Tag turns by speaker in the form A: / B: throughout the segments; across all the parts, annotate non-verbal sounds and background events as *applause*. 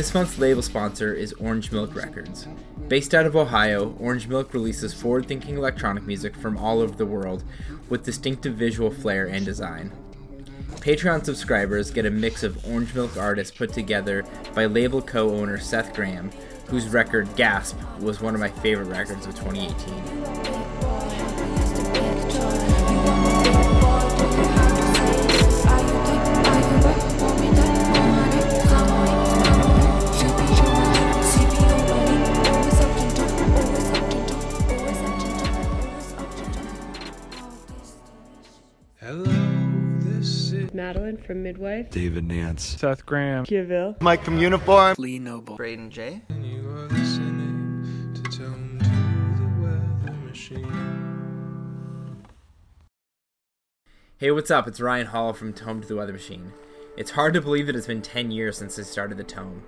A: This month's label sponsor is Orange Milk Records. Based out of Ohio, Orange Milk releases forward thinking electronic music from all over the world with distinctive visual flair and design. Patreon subscribers get a mix of Orange Milk artists put together by label co owner Seth Graham, whose record Gasp was one of my favorite records of 2018.
B: Madeline from Midwife.
C: David Nance.
D: Seth Graham.
B: Kiville.
E: Mike from Uniform.
F: Lee Noble.
G: Braden J.
H: and you are listening to Tome to the Weather Machine.
A: Hey, what's up? It's Ryan Hall from Tome to the Weather Machine. It's hard to believe that it's been 10 years since I started the Tome.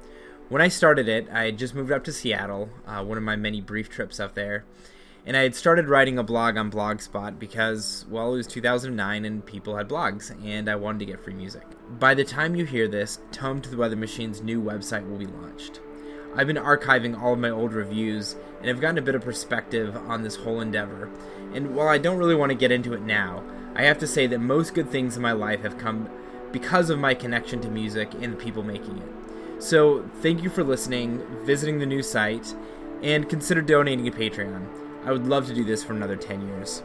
A: When I started it, I had just moved up to Seattle, uh, one of my many brief trips up there, and I had started writing a blog on Blogspot because, well, it was 2009 and people had blogs, and I wanted to get free music. By the time you hear this, Tome to the Weather Machine's new website will be launched. I've been archiving all of my old reviews and I've gotten a bit of perspective on this whole endeavor. And while I don't really want to get into it now, I have to say that most good things in my life have come because of my connection to music and the people making it. So, thank you for listening, visiting the new site, and consider donating to Patreon. I would love to do this for another 10 years.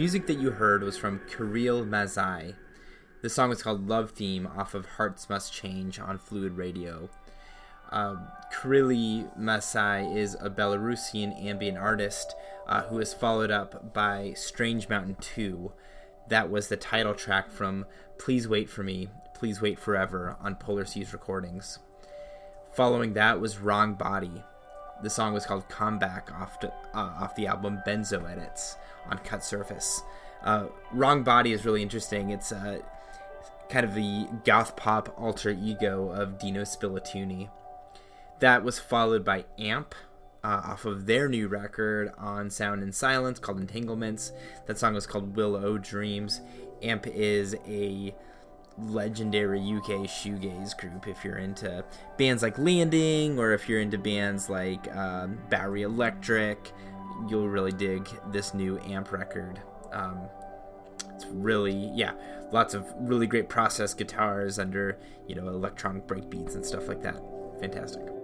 A: Music that you heard was from Kirill Mazhai. The song was called Love Theme off of Hearts Must Change on Fluid Radio. Uh, Kirill Mazhai is a Belarusian ambient artist uh, who is followed up by Strange Mountain 2. That was the title track from Please Wait for Me, Please Wait Forever on Polar Seas Recordings. Following that was Wrong Body. The song was called Comeback off, to, uh, off the album Benzo Edits on Cut Surface. Uh, Wrong Body is really interesting. It's uh, kind of the goth pop alter ego of Dino Spiluttini. That was followed by Amp uh, off of their new record on Sound in Silence called Entanglements. That song was called Will-oh Dreams. Amp is a legendary UK shoegaze group if you're into bands like Landing or if you're into bands like um, Battery Electric. You'll really dig this new Amp record. Um, it's really, yeah, lots of really great processed guitars under, you know, electronic breakbeats and stuff like that. Fantastic.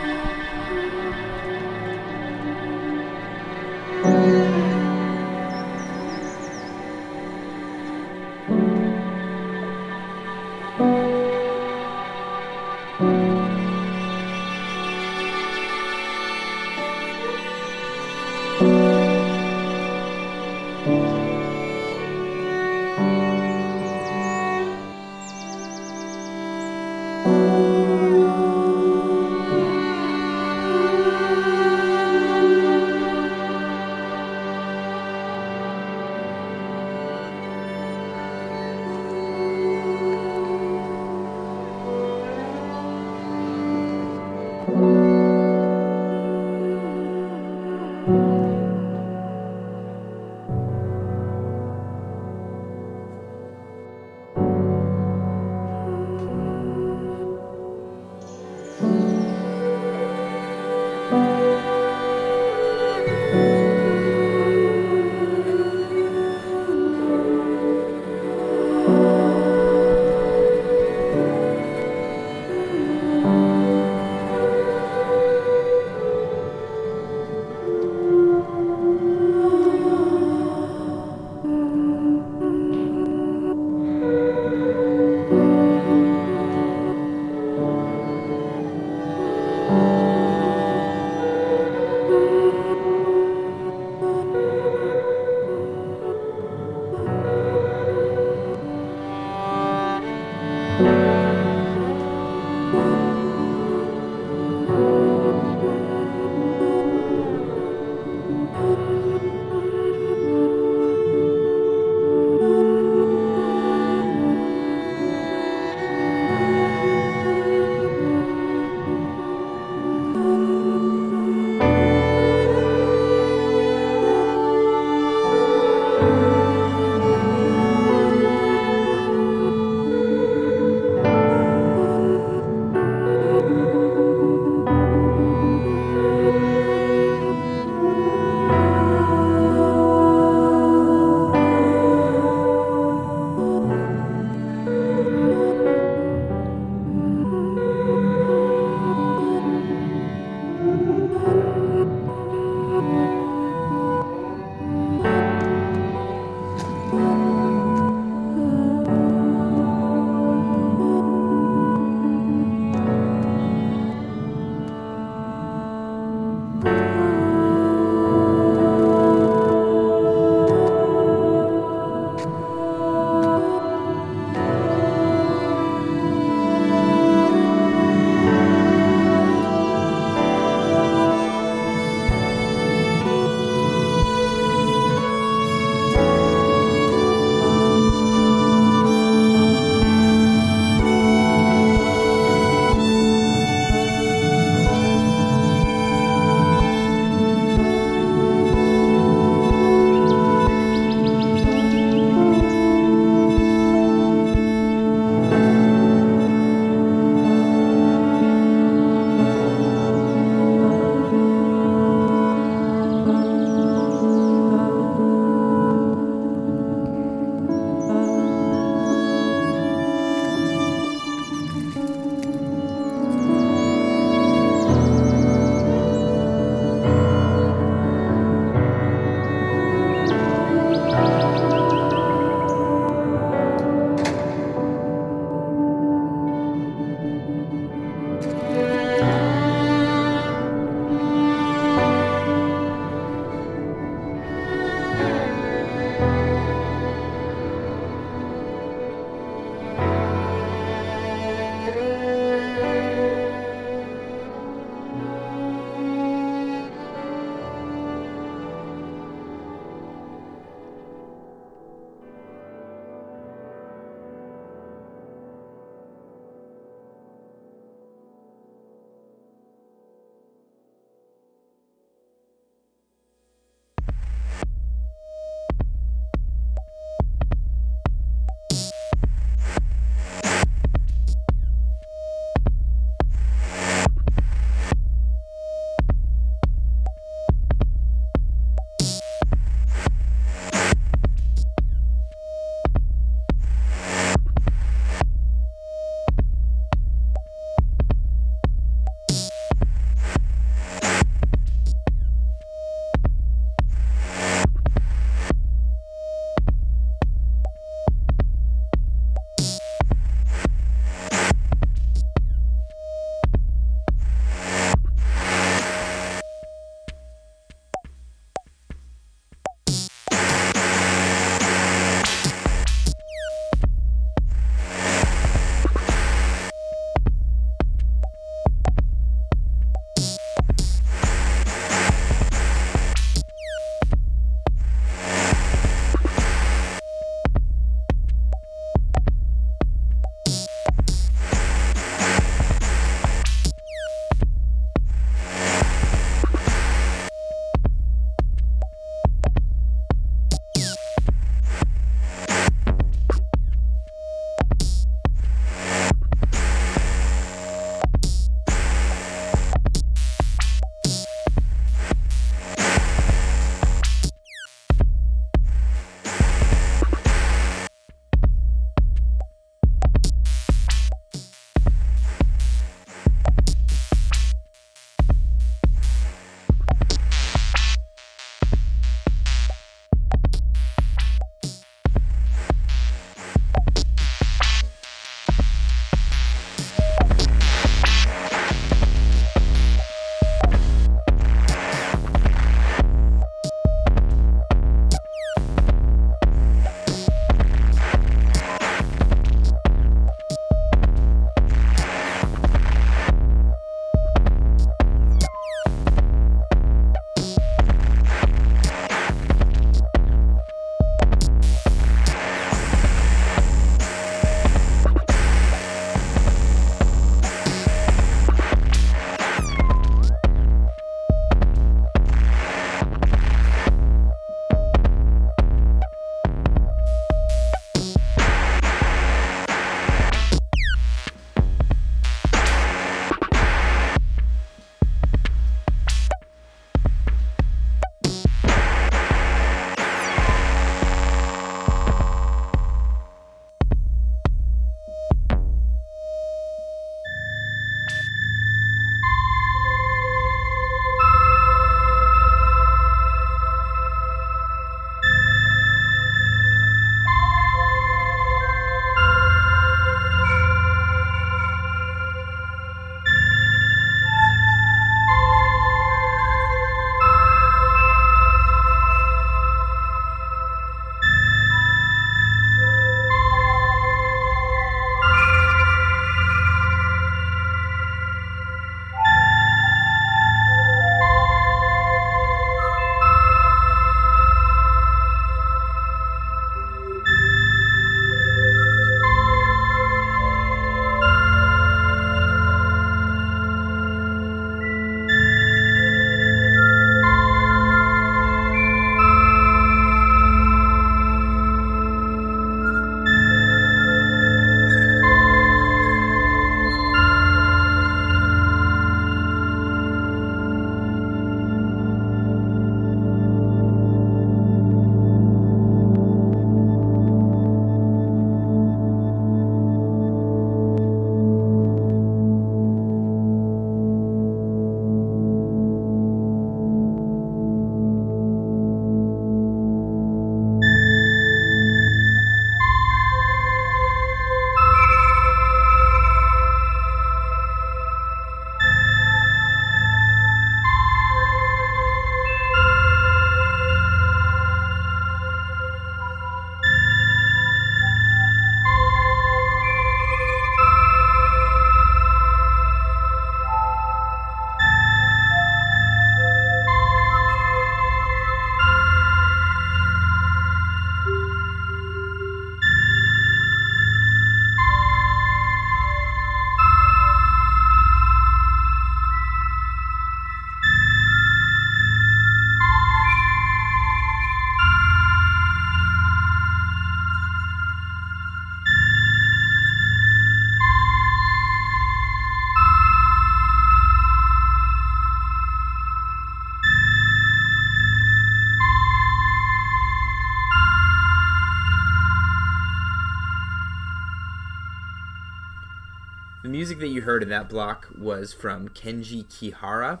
A: Music that you heard in that block was from Kenji Kihara.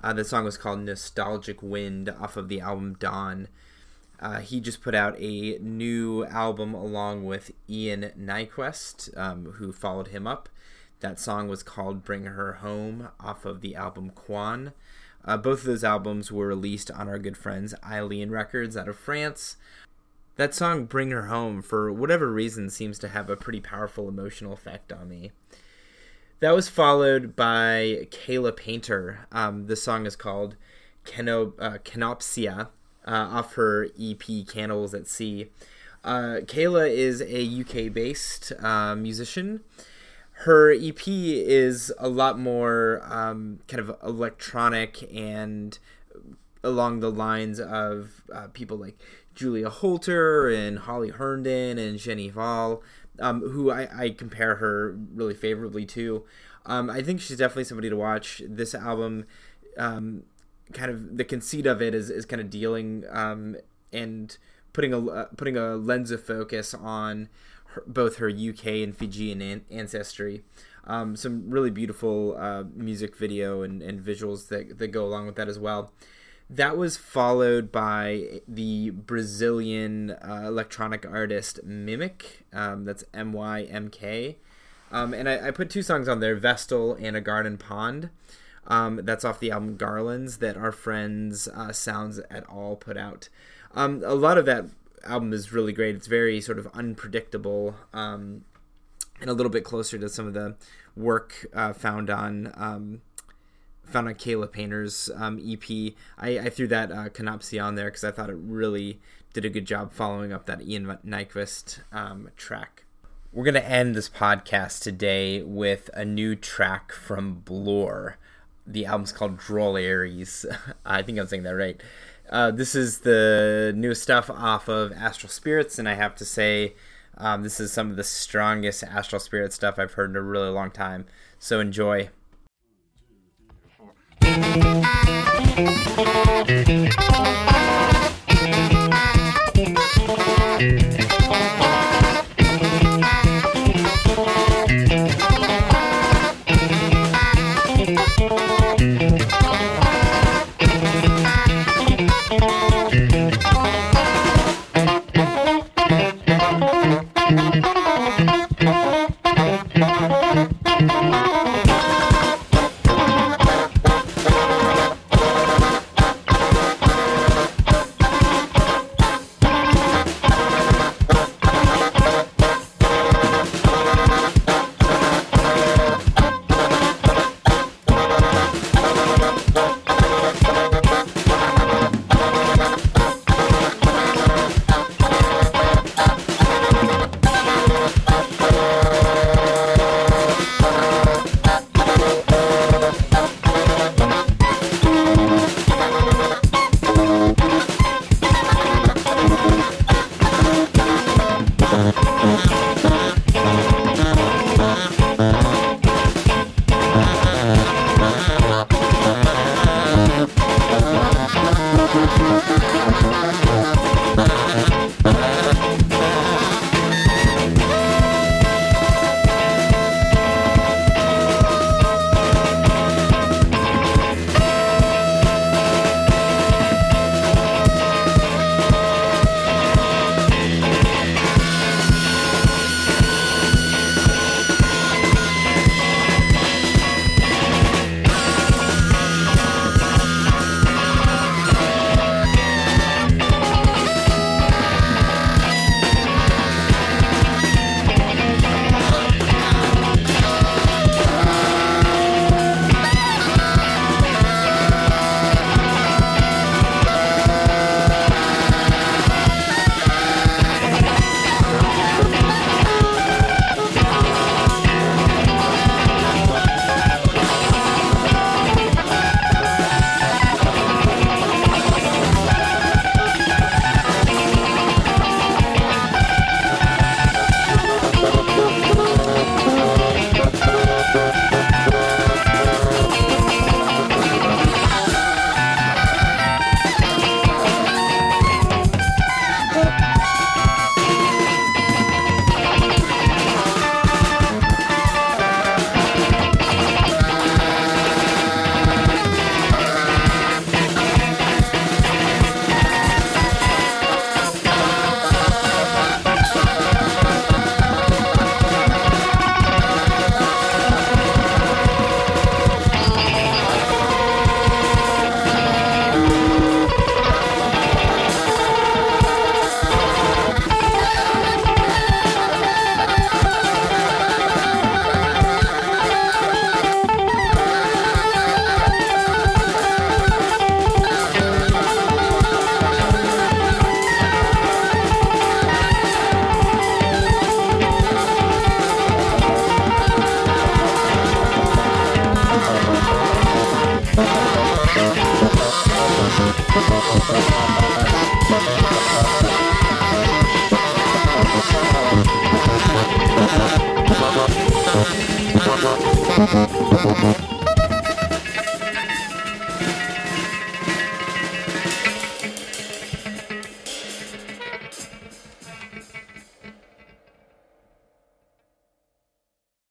A: Uh, the song was called Nostalgic Wind off of the album Dawn. Uh, he just put out a new album along with Ian Nyquist, um, who followed him up. That song was called Bring Her Home off of the album Cuan. Uh, both of those albums were released on our good friends Eilean Records out of France. That song, Bring Her Home, for whatever reason, seems to have a pretty powerful emotional effect on me. That was followed by Kayla Painter. Um, the song is called uh, Kenopsia uh, off her EP Cannibals at Sea. Uh, Kayla is a UK based uh, musician her EP is a lot more um, kind of electronic and along the lines of uh, people like Julia Holter and Holly Herndon and Jenny Hval, um, who I, I, compare her really favorably to. Um, I think she's definitely somebody to watch. This album, um, kind of the conceit of it is, is kind of dealing um, and putting a uh, putting a lens of focus on her, both her UK and Fijian an- ancestry. Um, some really beautiful uh, music video and, and visuals that, that go along with that as well. That was followed by the Brazilian uh, electronic artist Mymk. Um, that's M Y M K. Um, and I, I, put two songs on there Vestal and A Garden Pond. Um, that's off the album Garlands that our friends uh, Sounds et al put out. Um, a lot of that album is really great. It's very sort of unpredictable um, and a little bit closer to some of the work uh, found on um, found on Kayla Painter's um, EP. I, I, threw that uh, Kenopsia on there because I thought it really did a good job following up that Ian Nyquist um, track. We're going to end this podcast today with a new track from Bloor. The album's called Drolleries. *laughs* I think I'm saying that right. Uh, this is the new stuff off of Astral Spirits, and I have to say, um, this is some of the strongest Astral Spirit stuff I've heard in a really long time. So enjoy.
B: Thank you.